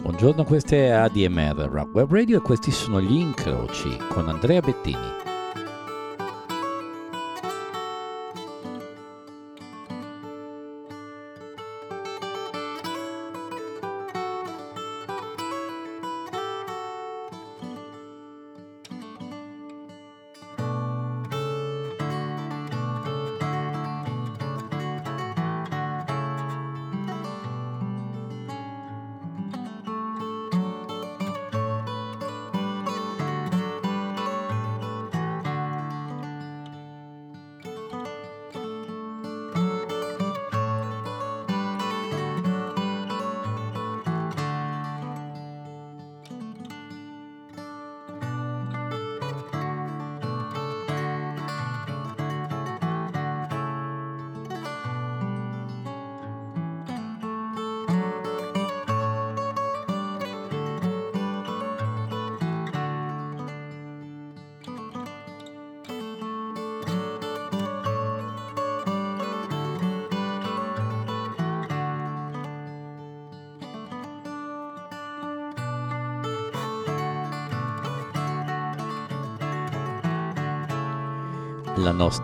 Buongiorno, questa è ADMR Rock Web Radio e questi sono gli incroci con Andrea Bettini.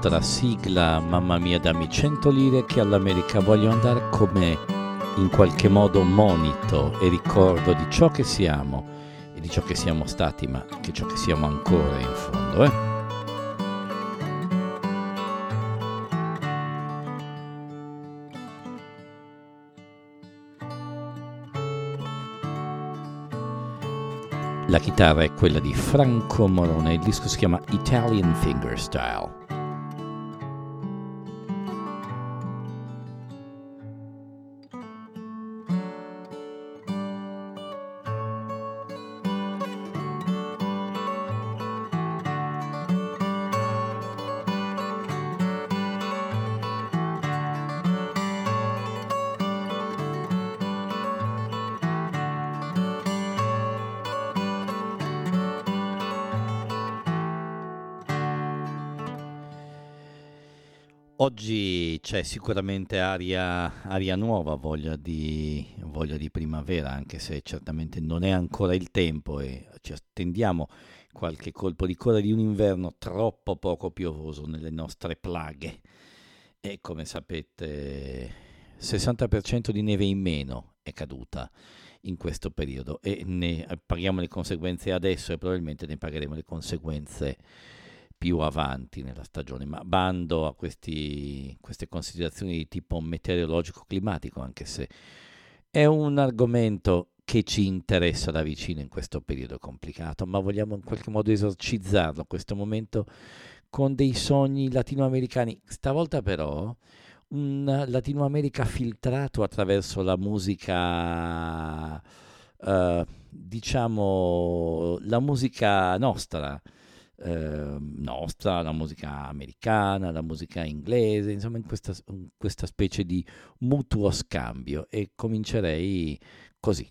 Nostra sigla Mamma mia dammi 100 lire che all'America voglio andare come in qualche modo monito e ricordo di ciò che siamo e di ciò che siamo stati ma che ciò che siamo ancora in fondo eh? La chitarra è quella di Franco Morone, il disco si chiama Italian Fingerstyle. C'è sicuramente aria, aria nuova, voglia di, voglia di, primavera, anche se certamente non è ancora il tempo e ci attendiamo qualche colpo di coda di un inverno troppo poco piovoso nelle nostre plaghe. E come sapete, 60% di neve in meno è caduta in questo periodo e ne paghiamo le conseguenze adesso e probabilmente ne pagheremo le conseguenze più avanti nella stagione, ma bando a questi, queste considerazioni di tipo meteorologico-climatico, anche se è un argomento che ci interessa da vicino in questo periodo complicato, ma vogliamo in qualche modo esorcizzarlo questo momento con dei sogni latinoamericani. Stavolta però un Latino America filtrato attraverso la musica, uh, diciamo, la musica nostra, eh, nostra, la musica americana, la musica inglese, insomma in questa, in questa specie di mutuo scambio e comincerei così.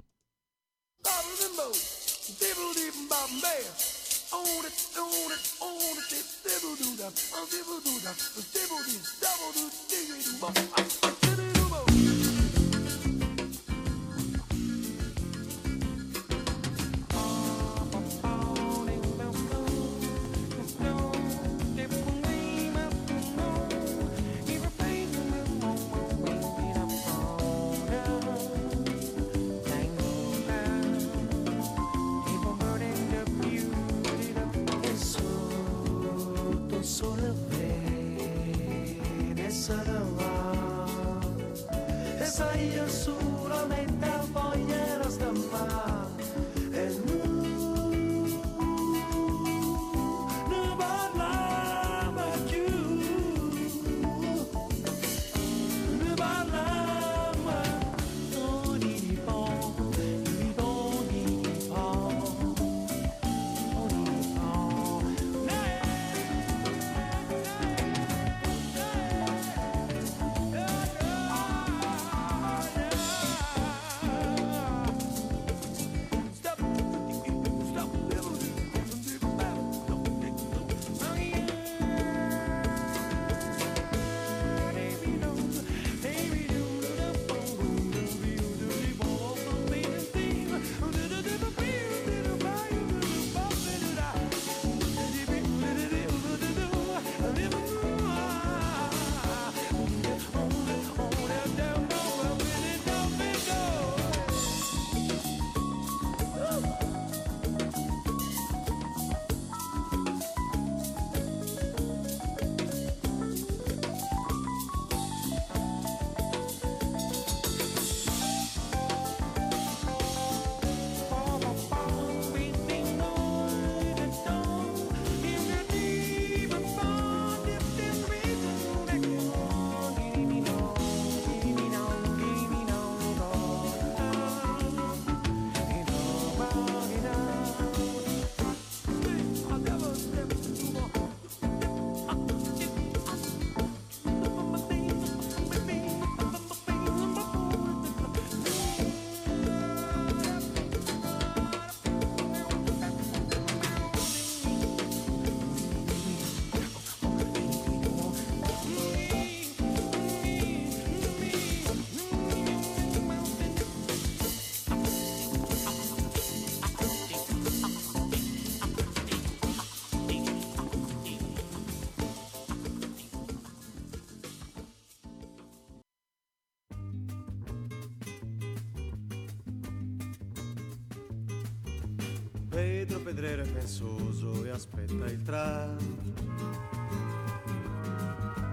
Pensoso e aspetta il tram.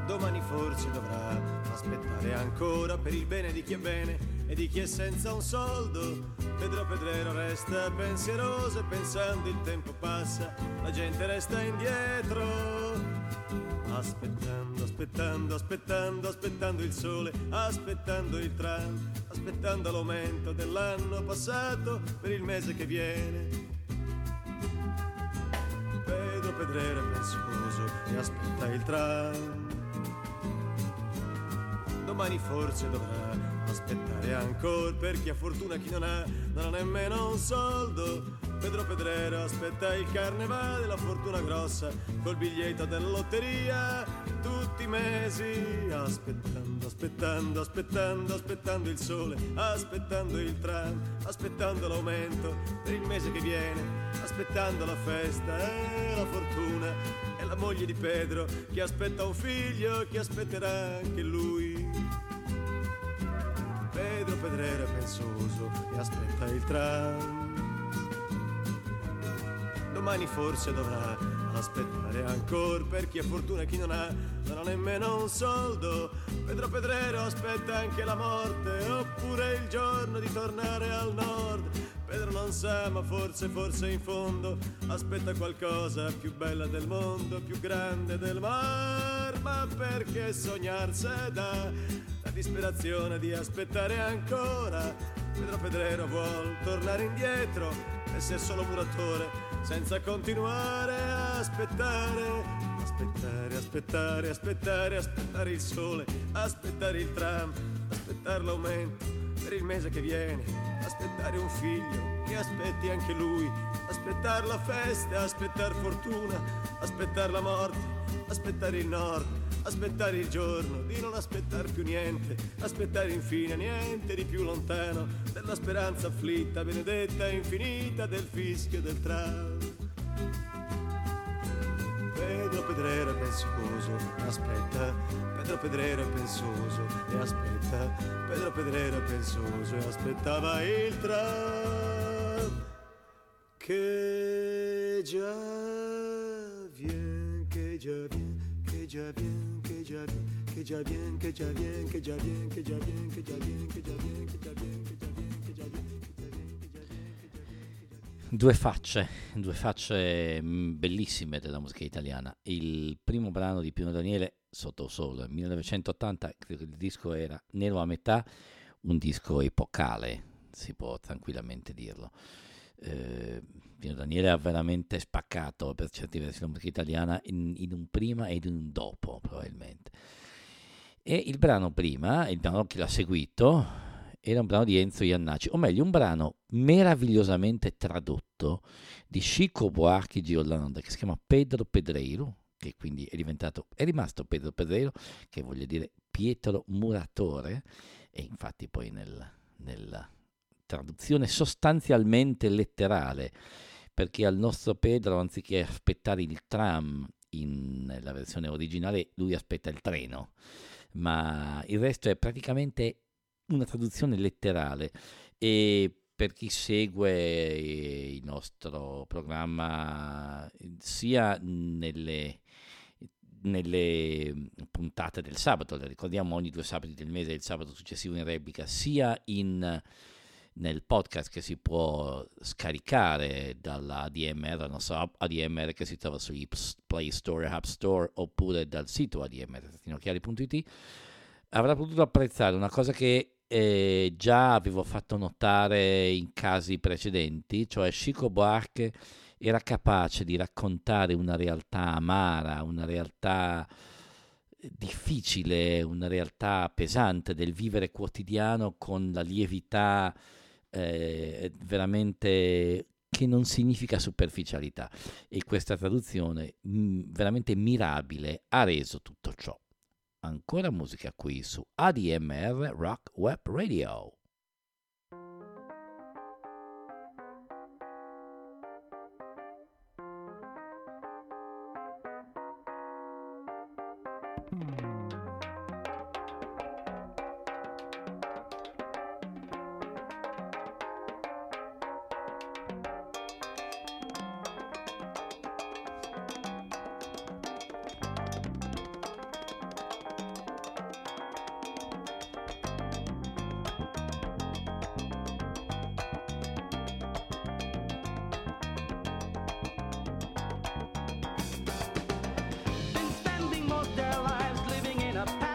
Domani forse dovrà aspettare ancora per il bene di chi è bene e di chi è senza un soldo. Pedro Pedrero resta pensieroso e pensando il tempo passa, la gente resta indietro. Aspettando, aspettando, aspettando, aspettando il sole, aspettando il tram, aspettando l'aumento dell'anno passato per il mese che viene. È pensoso e aspetta il tram. Domani forse dovrà aspettare ancora per chi ha fortuna chi non ha, non ha nemmeno un soldo. Pedro Pedrero aspetta il carnevale, la fortuna grossa col biglietto della lotteria tutti i mesi aspettando, aspettando, aspettando, aspettando il sole, aspettando il tram, aspettando l'aumento per il mese che viene, aspettando la festa e la fortuna e la moglie di Pedro che aspetta un figlio che aspetterà anche lui. Pedro Pedrero è pensoso e aspetta il tram. Domani forse dovrà aspettare ancora per chi ha fortuna e chi non ha, non ha nemmeno un soldo. Pedro Pedrero aspetta anche la morte, oppure il giorno di tornare al nord. Pedro non sa, ma forse, forse in fondo aspetta qualcosa più bella del mondo, più grande del mar. Ma perché sognarsene da la disperazione di aspettare ancora? Pedro Pedrero vuol tornare indietro, essere solo muratore senza continuare a aspettare, aspettare, aspettare, aspettare, aspettare il sole, aspettare il tram, aspettare l'aumento per il mese che viene, aspettare un figlio che aspetti anche lui, aspettare la festa, aspettare fortuna, aspettare la morte, aspettare il nord, aspettare il giorno di non aspettare più niente, aspettare infine niente di più lontano della speranza afflitta, benedetta e infinita del fischio del tram. Pedro Pedrero è pensoso, aspetta, Pedro Pedrero è pensoso e aspetta, Pedro Pedrero è pensoso e aspettava il tram che già viene, che già viene che già viene, che già viene, che già viene, che già viene, che già viene, che già viene, che già viene, che già viene, che già viene, Due facce, due facce bellissime della musica italiana. Il primo brano di Pino Daniele, Sotto Sole, 1980, credo che il disco era Nero a metà, un disco epocale, si può tranquillamente dirlo. Eh, Pino Daniele ha veramente spaccato per certi versi la musica italiana in, in, un prima ed in un dopo, probabilmente. E il brano prima, il brano che l'ha seguito, era un brano di Enzo Iannacci, o meglio, un brano meravigliosamente tradotto di Chico Buarchi Giolanda, che si chiama Pedro Pedreiro, che quindi è diventato, è rimasto Pedro Pedreiro, che vuol dire Pietro Muratore, e infatti poi nel, nella traduzione sostanzialmente letterale perché al nostro Pedro, anziché aspettare il tram in, nella versione originale, lui aspetta il treno, ma il resto è praticamente una traduzione letterale. E per chi segue il nostro programma sia nelle, nelle puntate del sabato, le ricordiamo ogni due sabati del mese il sabato successivo in replica, sia in nel podcast che si può scaricare dalla ADMR, la nostra ADMR che si trova su Play Store e App Store oppure dal sito admr.it, avrà potuto apprezzare una cosa che eh, già avevo fatto notare in casi precedenti, cioè Chico Buarque era capace di raccontare una realtà amara, una realtà difficile, una realtà pesante del vivere quotidiano con la lievità eh, veramente che non significa superficialità e questa traduzione mh, mm, veramente mirabile ha reso tutto ciò. Ancora musica qui su ADMR Rock Web Radio. the past.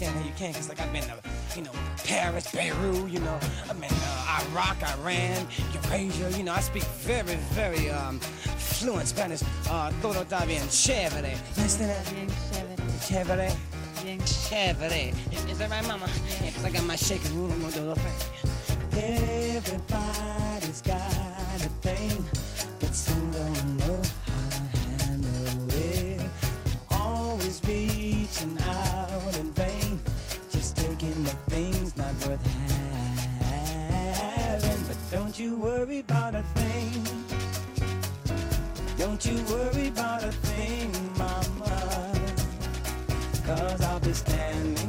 Understand how you can, because, like, I've been to, you know, Paris, Beirut, you know, I've been uh, Iraq, Iran, Eurasia, you know, I speak very, very um, fluent Spanish. Uh, todo está bien chévere. That? Bien chévere. Chévere. Bien Chévere. Is, that right, mama? Yeah, because I got my shaking room, a little thing. Everybody's got a thing, you worry about a thing. Don't you worry about a thing, mama. Cause I'll be standing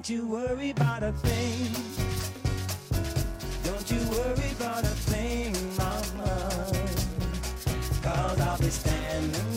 don't you worry about a thing. Don't you worry about a thing, mama. Cause I'll be standing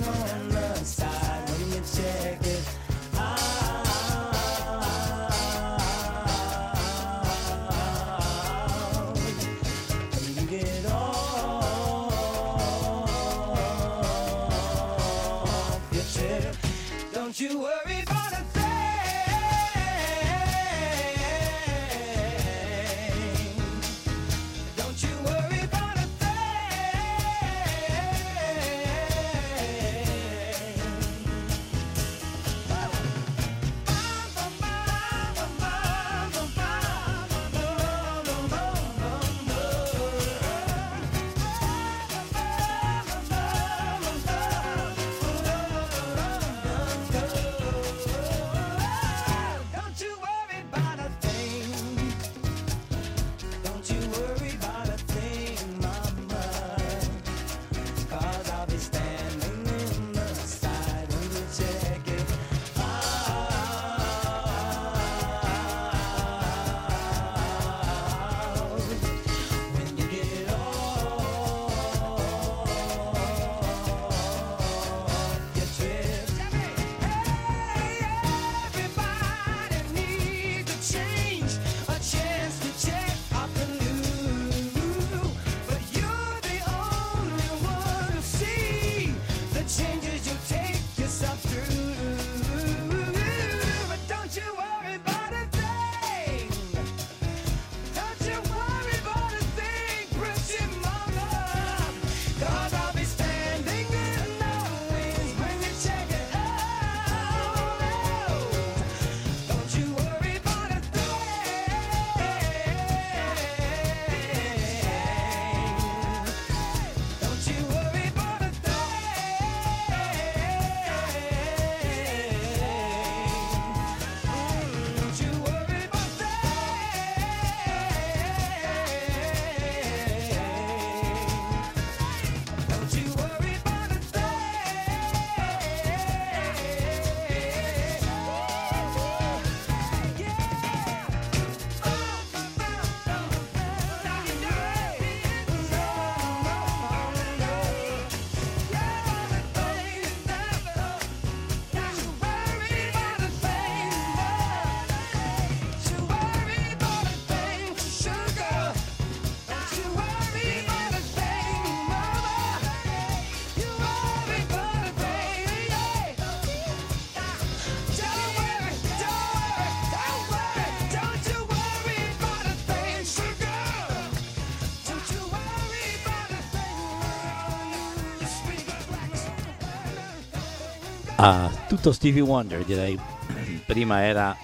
Ah, tutto Stevie Wonder direi. Prima era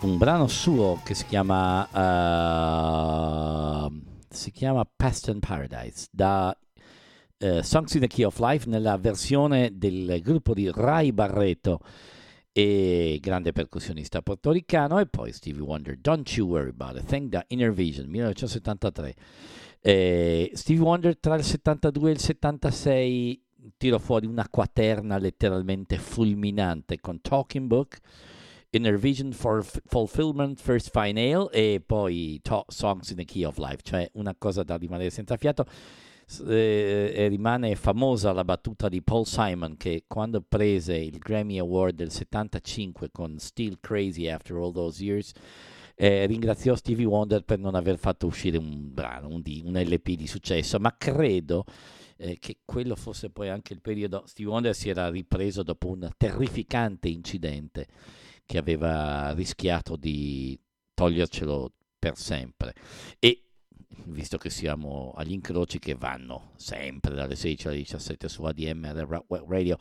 un brano suo che si chiama uh, si chiama Past and Paradise da uh, Songs in the Key of Life nella versione del gruppo di Ray Barreto e grande percussionista portoricano e poi Stevie Wonder Don't You Worry About It Thank da Inner Vision 1973 eh, Stevie Wonder tra il 72 e il 76 tiro fuori una quaterna letteralmente fulminante con Talking Book, Inner Vision for F- Fulfillment, First Final e poi to- Songs in the Key of Life, cioè una cosa da rimanere senza fiato. Eh, e rimane famosa la battuta di Paul Simon che quando prese il Grammy Award del 75 con Still Crazy After All Those Years eh, ringraziò Stevie Wonder per non aver fatto uscire un brano, un, di- un LP di successo, ma credo eh, che quello fosse poi anche il periodo. Stevie Wonder si era ripreso dopo un terrificante incidente che aveva rischiato di togliercelo per sempre. E visto che siamo agli incroci che vanno sempre dalle 16 alle 17 su ADM Radio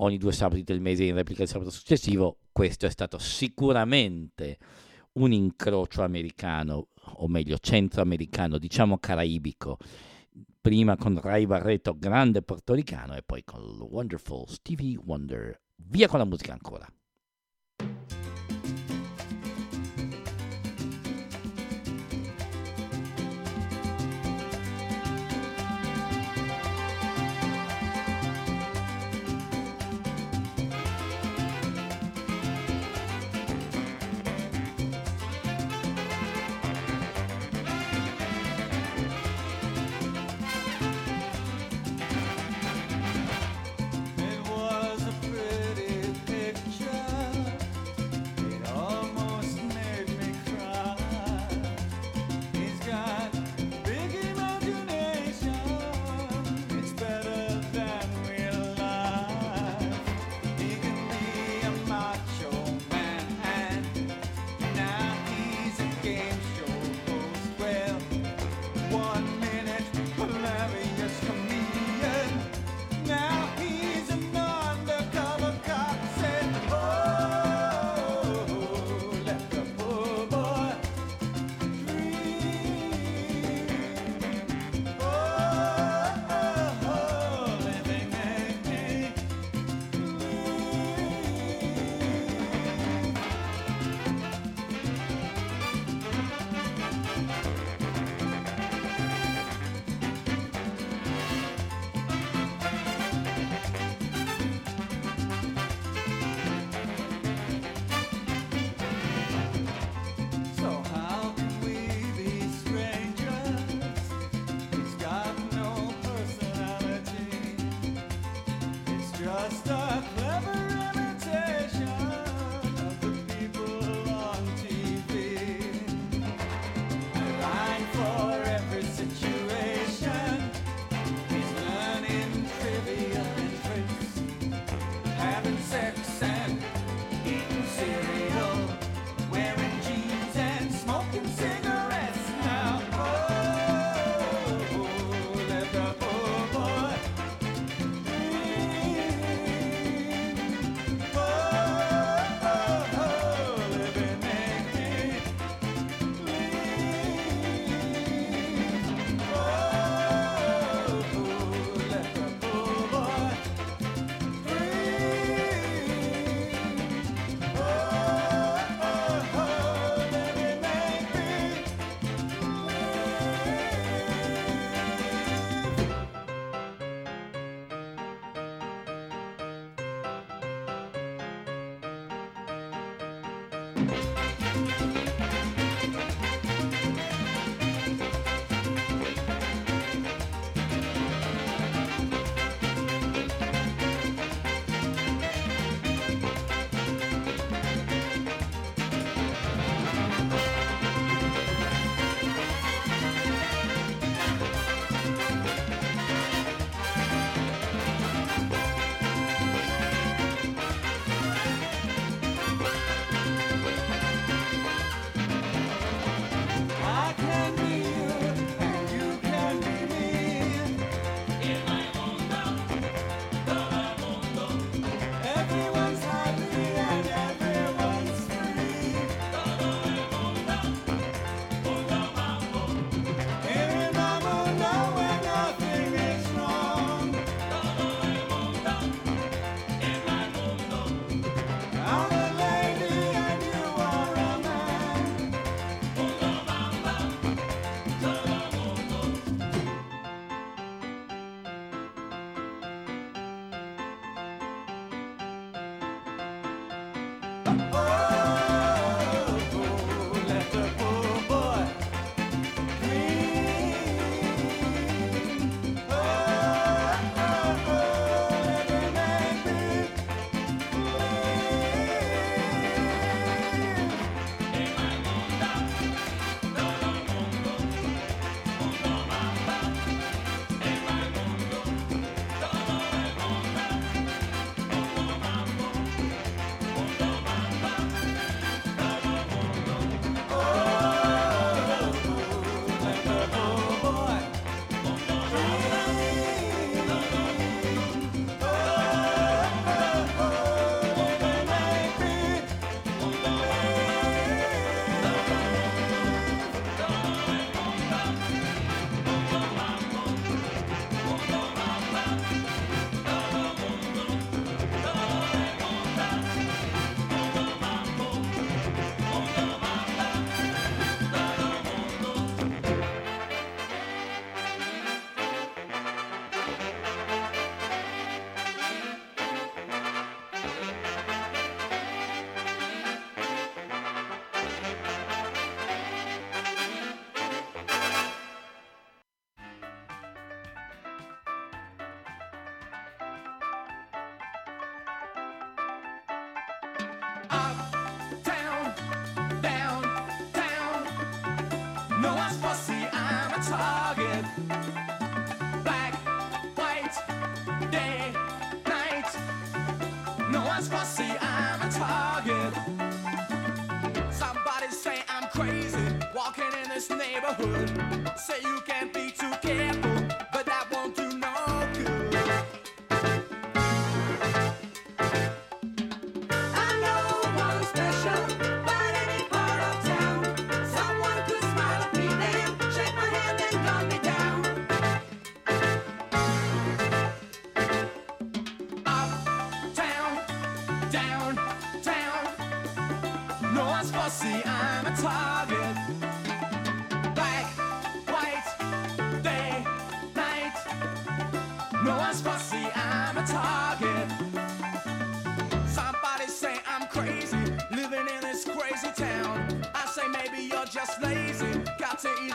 ogni due sabati del mese in replica il sabato successivo, questo è stato sicuramente un incrocio americano, o meglio centroamericano, diciamo caraibico, prima con Ray Barreto, grande portoricano, e poi con il wonderful Stevie Wonder. Via con la musica ancora.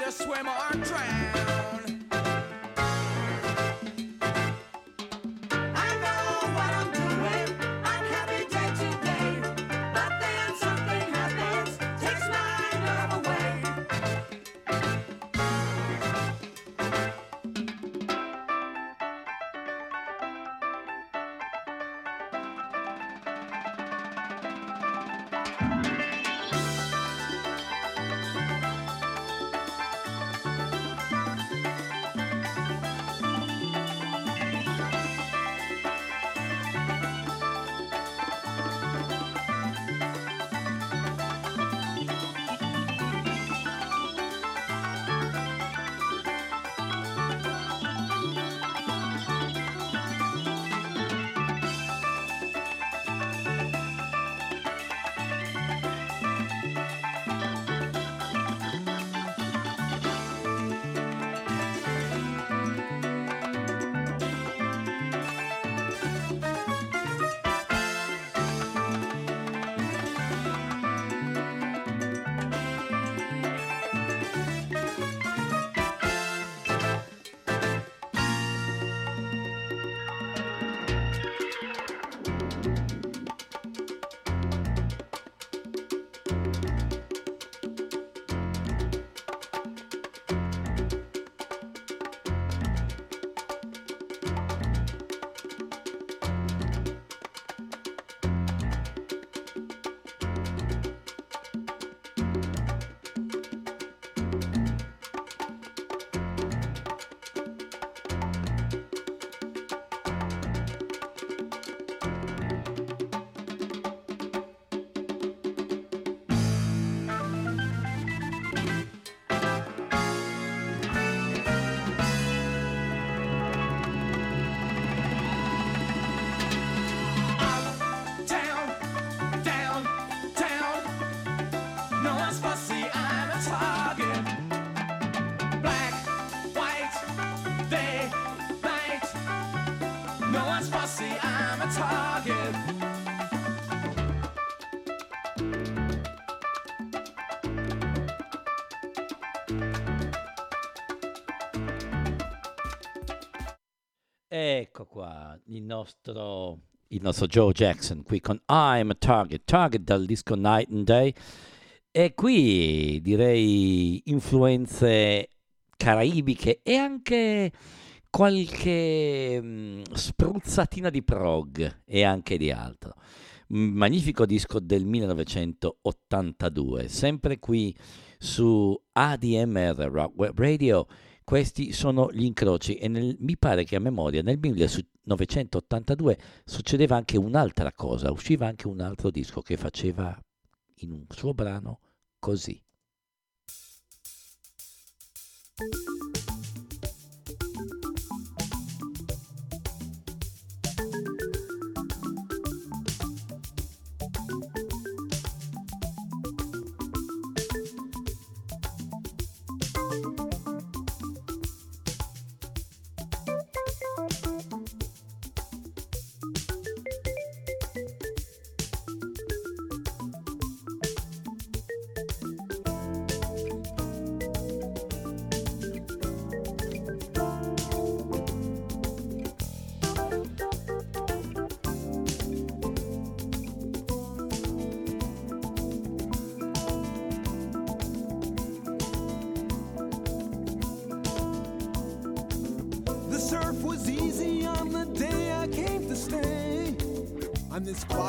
just swim or drown. Ecco qua il nostro, il nostro Joe Jackson qui con I'm a Target, Target dal disco Night and Day. E qui direi influenze caraibiche e anche qualche mm, spruzzatina di prog e anche di altro. Magnifico disco del 1982, sempre qui su ADMR Rock Web Radio. Questi sono gli incroci e nel- mi pare che a memoria nel 1982 succedeva anche un'altra cosa, usciva anche un altro disco che faceva in un suo brano così.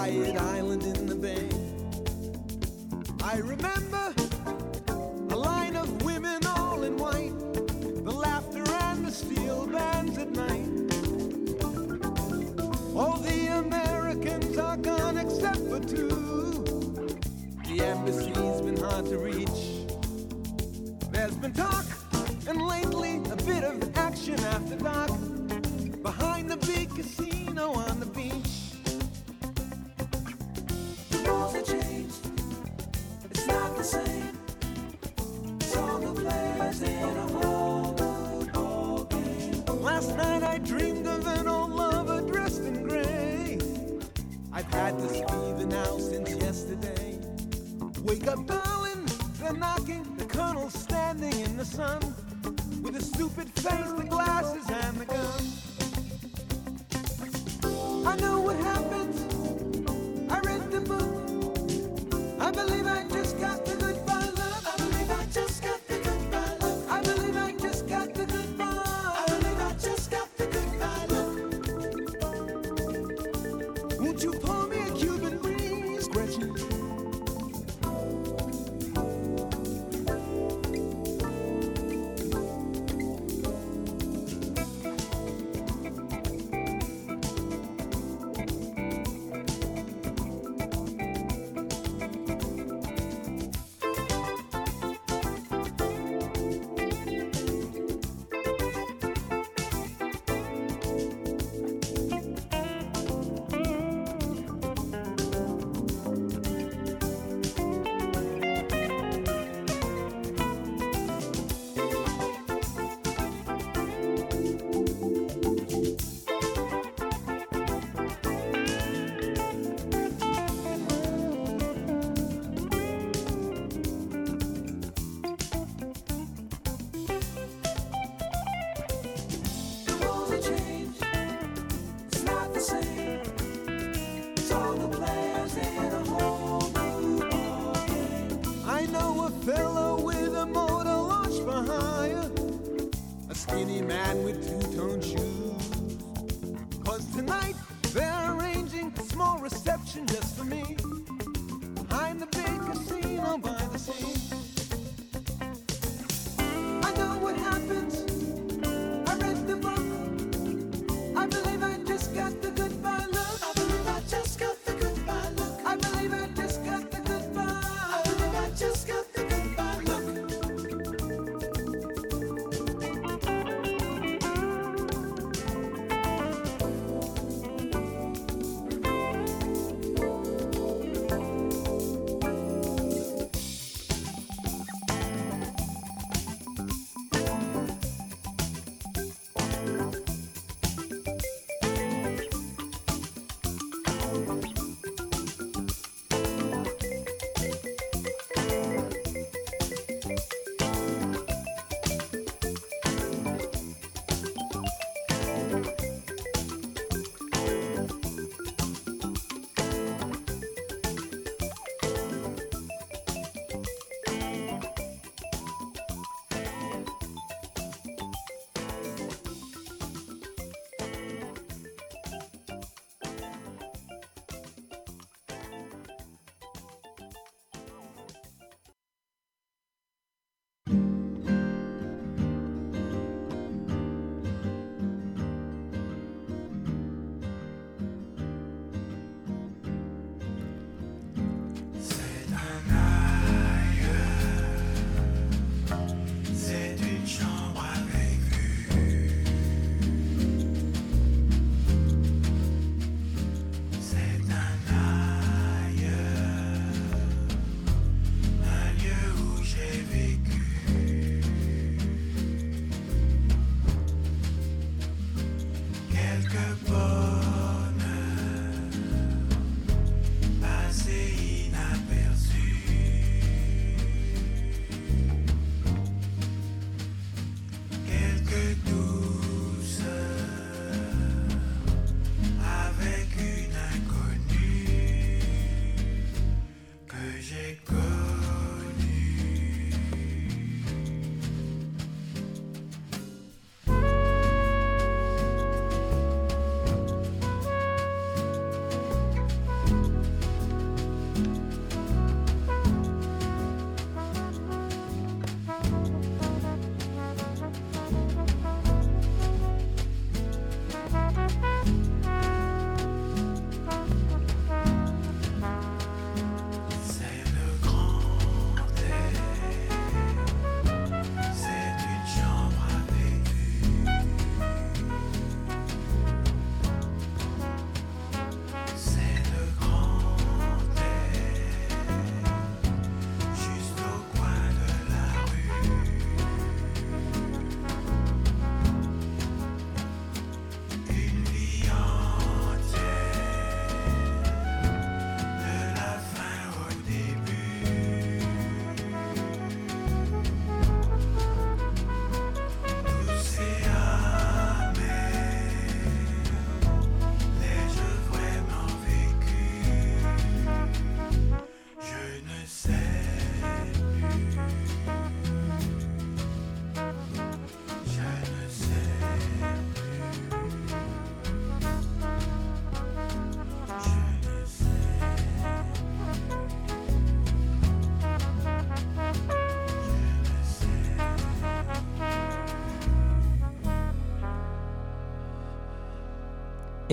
tired. I'm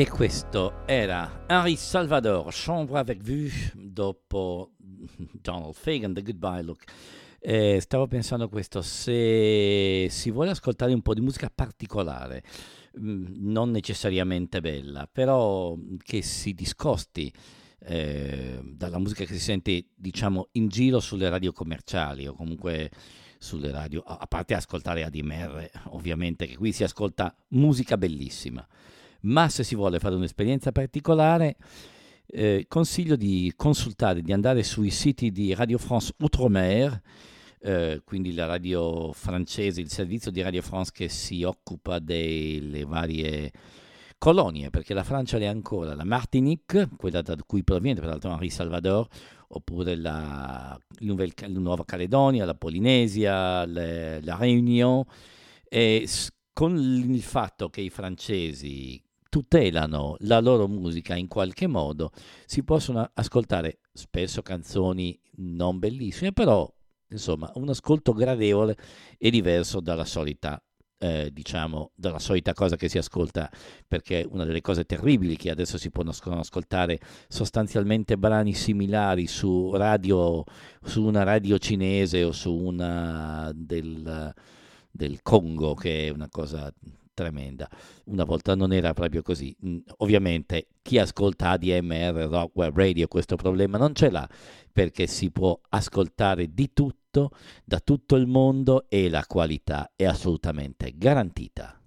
E questo era Henri Salvador, Chambre avec vue, dopo Donald Fagan, The Goodbye Look. Eh, stavo pensando questo, se si vuole ascoltare un po' di musica particolare, mm, non necessariamente bella, però che si discosti eh, dalla musica che si sente, diciamo, in giro sulle radio commerciali o comunque sulle radio, a parte ascoltare ADMR, ovviamente, che qui si ascolta musica bellissima ma se si vuole fare un'esperienza particolare, eh, consiglio di consultare, di andare sui siti di Radio France Outre-mer, eh, quindi la radio francese, il servizio di Radio France che si occupa delle varie colonie, perché la Francia l'è ancora, la Martinique, quella da cui proviene peraltro Henri Salvador, oppure la, la Nuova Caledonia, la Polinesia, le- la Réunion, e con il fatto che i francesi tutelano la loro musica in qualche modo, si possono ascoltare spesso canzoni non bellissime, però insomma un ascolto gradevole e diverso dalla solita, eh, diciamo, dalla solita cosa che si ascolta, perché una delle cose terribili che adesso si possono ascoltare sostanzialmente brani similari su radio, su una radio cinese o su una del, del Congo, che è una cosa tremenda. Una volta non era proprio così. Ovviamente chi ascolta ADMR, Rock Web Radio, questo problema non ce l'ha perché si può ascoltare di tutto da tutto il mondo e la qualità è assolutamente garantita.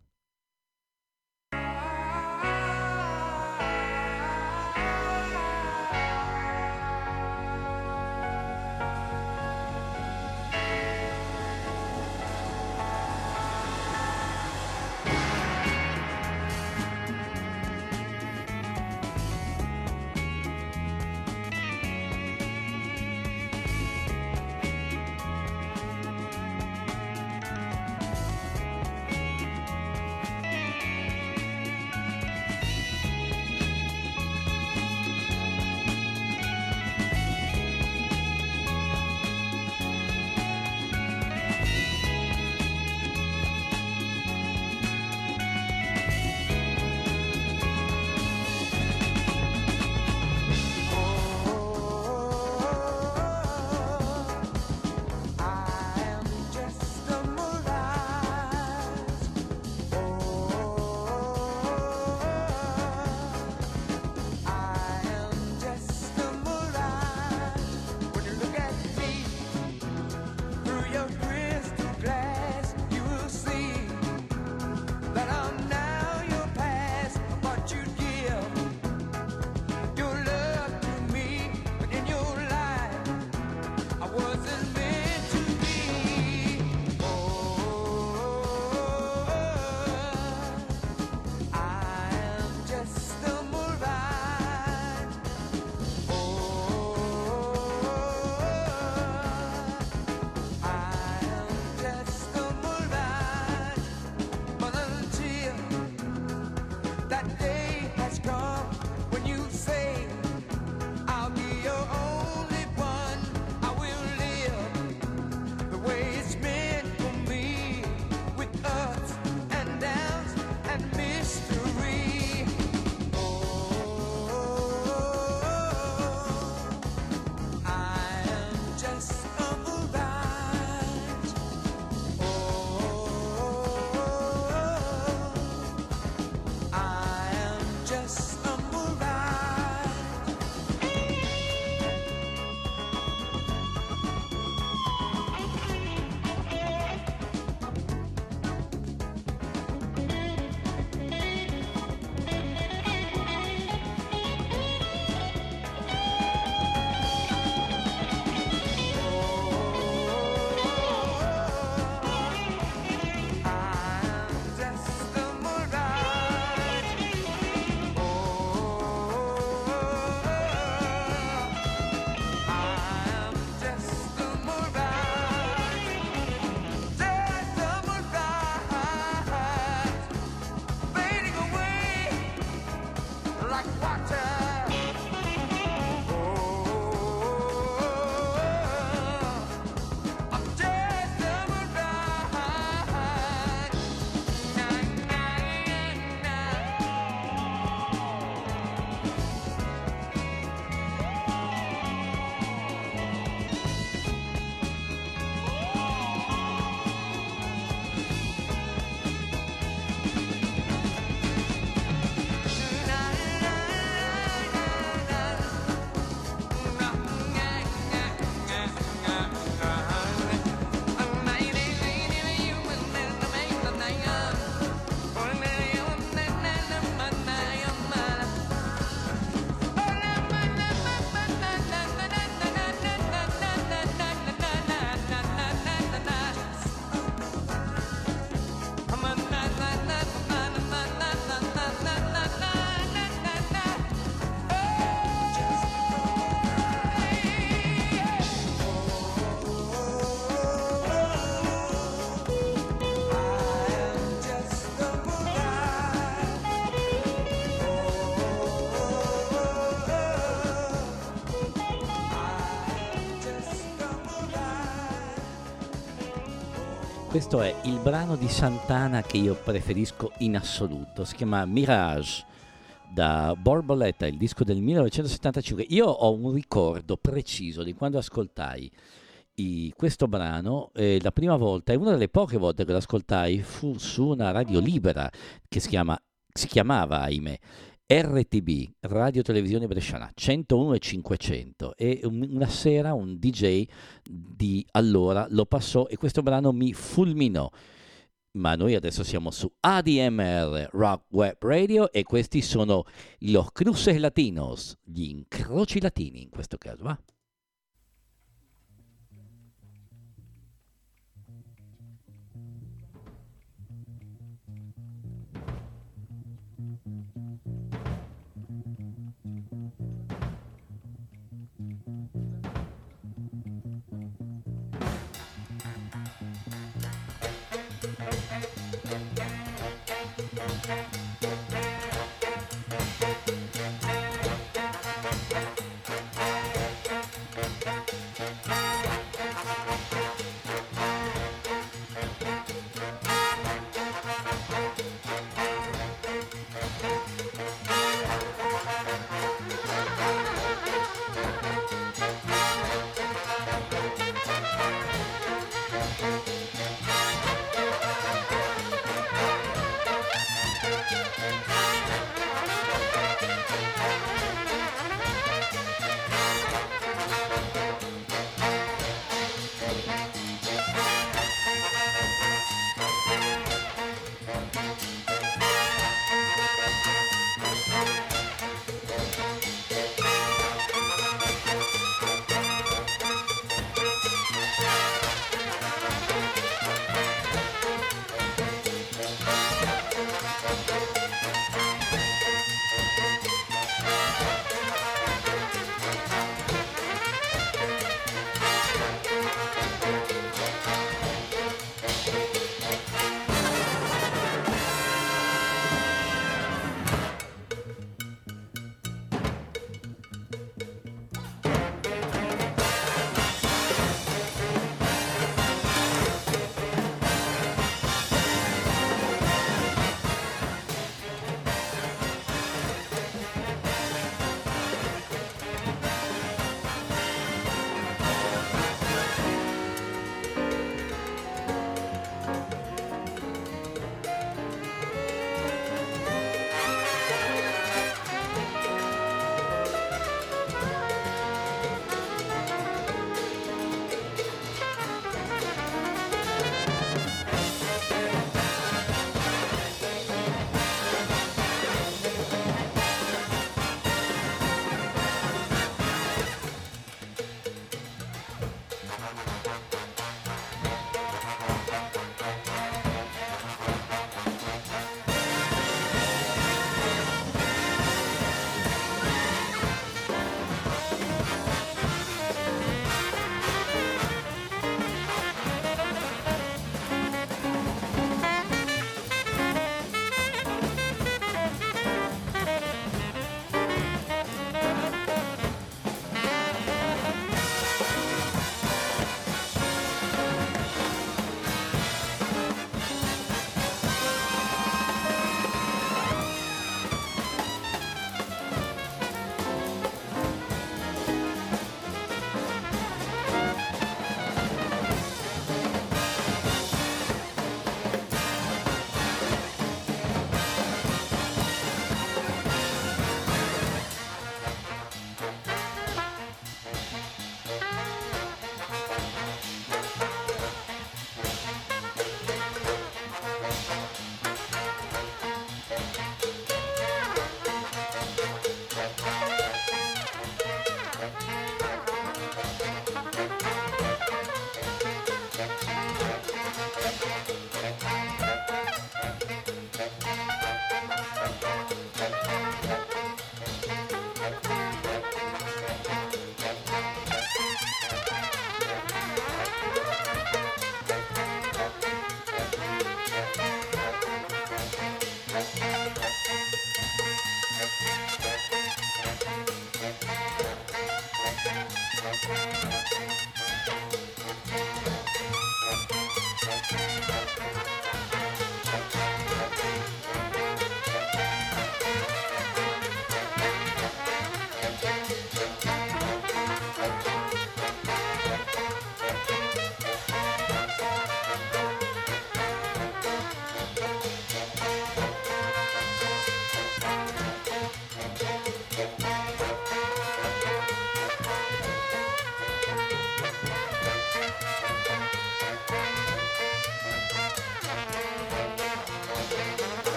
Questo è il brano di Santana che io preferisco in assoluto. Si chiama Mirage da Borboletta, il disco del 1975. Io ho un ricordo preciso di quando ascoltai i- questo brano. eh, la prima volta, e una delle poche volte che lo ascoltai, fu su una radio libera che si, chiama, si chiamava, ahimè, RTB, Radio Televisione Bresciana, 101 e 500 e un- una sera un DJ di allora lo passò e questo brano mi fulminò. Ma noi adesso siamo su ADMR Rock Web Radio e questi sono los cruces latinos, gli incroci latini in questo caso. Va? Thank you.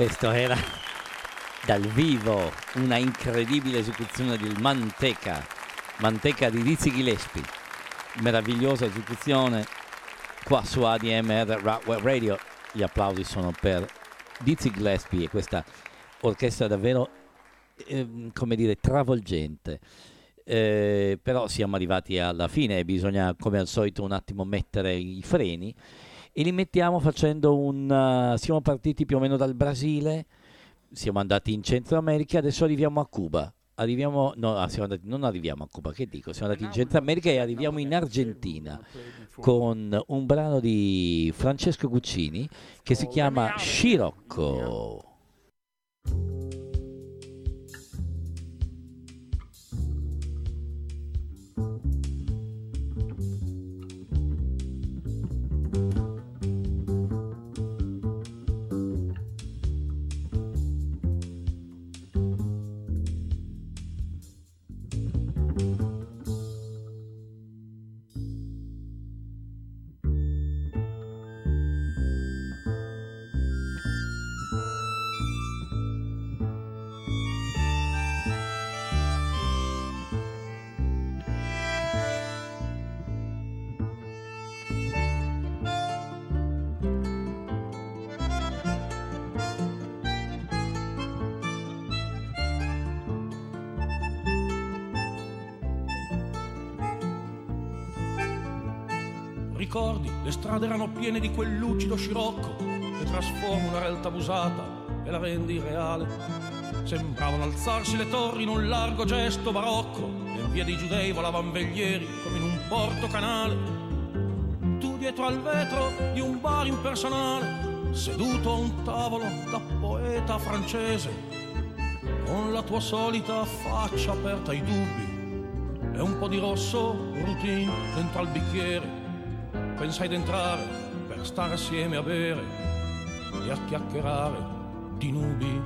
Questo era dal vivo una incredibile esecuzione del Manteca, Manteca di Dizzy Gillespie. Meravigliosa esecuzione qua su ADMR Radio. Gli applausi sono per Dizzy Gillespie e questa orchestra davvero, ehm, come dire, travolgente. Eh, però siamo arrivati alla fine bisogna, come al solito, un attimo mettere i freni e li mettiamo facendo un... uh, siamo partiti più o meno dal Brasile, siamo andati in Centro America, adesso arriviamo a Cuba. Arriviamo, no, ah, andati, non arriviamo a Cuba, che dico? Siamo andati in Centro America e arriviamo in Argentina con un brano di Francesco Guccini che si chiama Scirocco. Ricordi, le strade erano piene di quel lucido scirocco che trasforma una realtà abusata e la rende irreale. Sembravano alzarsi le torri in un largo gesto barocco e in via dei giudei volavano veglieri come in un porto canale. Tu dietro al vetro di un bar impersonale, seduto a un tavolo da poeta francese, con la tua solita faccia aperta ai dubbi e un po' di rosso routine dentro al bicchiere pensai d'entrare per stare assieme a bere e a chiacchierare di nubi.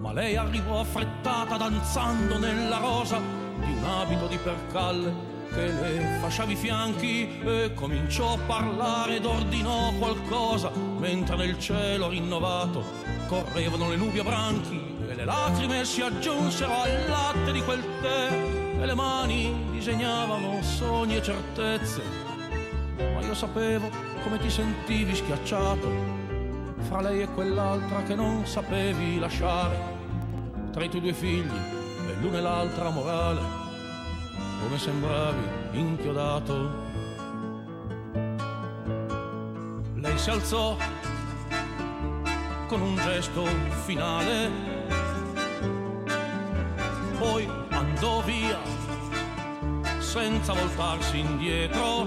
Ma lei arrivò affrettata danzando nella rosa di un abito di percalle che le fasciava i fianchi e cominciò a parlare ed ordinò qualcosa mentre nel cielo rinnovato correvano le nubi a branchi e le lacrime si aggiunsero al latte di quel tè e le mani disegnavano sogni e certezze. Ma io sapevo come ti sentivi schiacciato fra lei e quell'altra che non sapevi lasciare, tra i tuoi due figli e l'una e l'altra morale, come sembravi inchiodato. Lei si alzò con un gesto finale, poi andò via senza voltarsi indietro.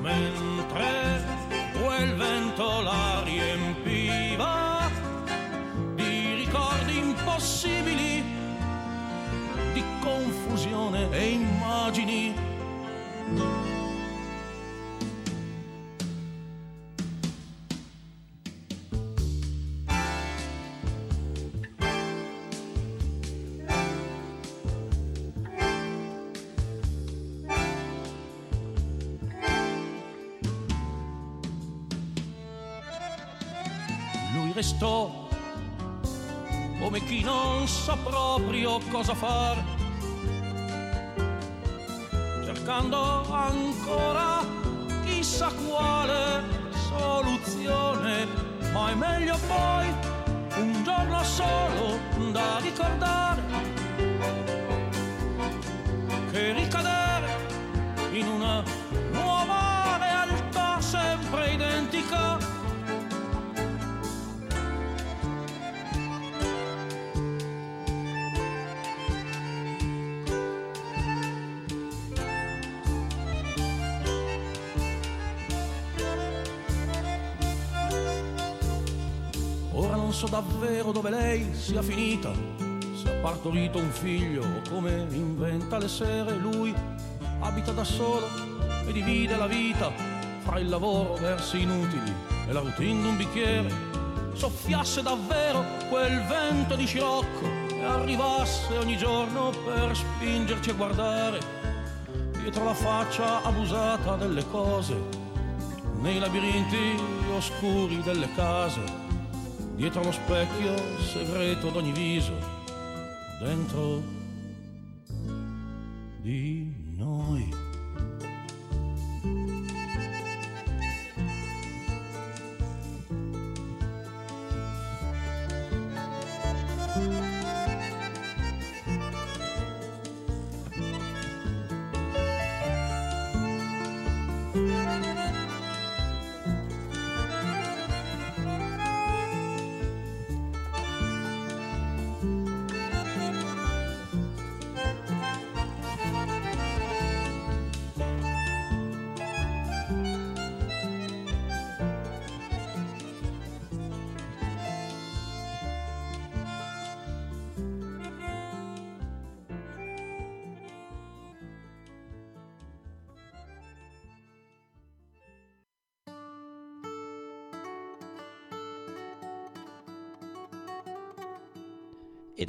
Mentre quel vento la riempiva di ricordi impossibili, di confusione e immagini. Restò come chi non sa proprio cosa fare, cercando ancora chissà quale soluzione, ma è meglio poi un giorno solo da ricordare davvero dove lei sia finita, se ha partorito un figlio o come inventa le sere. Lui abita da solo e divide la vita fra il lavoro versi inutili e la routine d'un bicchiere. Soffiasse davvero quel vento di scirocco e arrivasse ogni giorno per spingerci a guardare dietro la faccia abusata delle cose nei labirinti oscuri delle case, dietro lo specchio segreto d'ogni viso, dentro di noi.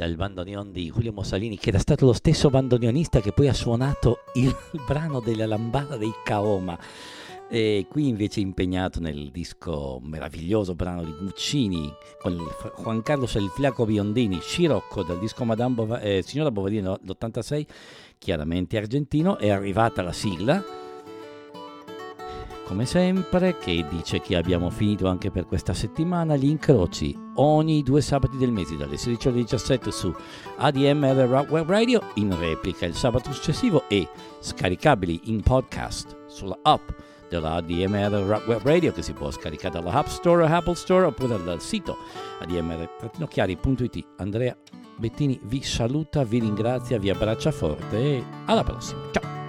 Dal bandoneon di Julio Mussolini, che era stato lo stesso bandoneonista che poi ha suonato il brano della lambada dei Kaoma. E qui invece impegnato nel disco meraviglioso brano di Guccini con il Juan Carlos El Flaco Biondini, Scirocco dal disco Madame Bova- eh, Signora Bovadino l'86, chiaramente argentino, è arrivata la sigla come sempre, che dice che abbiamo finito anche per questa settimana. Gli incroci ogni due sabati del mese dalle 16 alle 17 su ADMR Rock Web Radio, in replica il sabato successivo e scaricabili in podcast sulla app della ADMR Rock Web Radio che si può scaricare dalla App Store o Apple Store oppure dal sito admr-chiari.it. Andrea Bettini vi saluta, vi ringrazia, vi abbraccia forte e alla prossima. Ciao!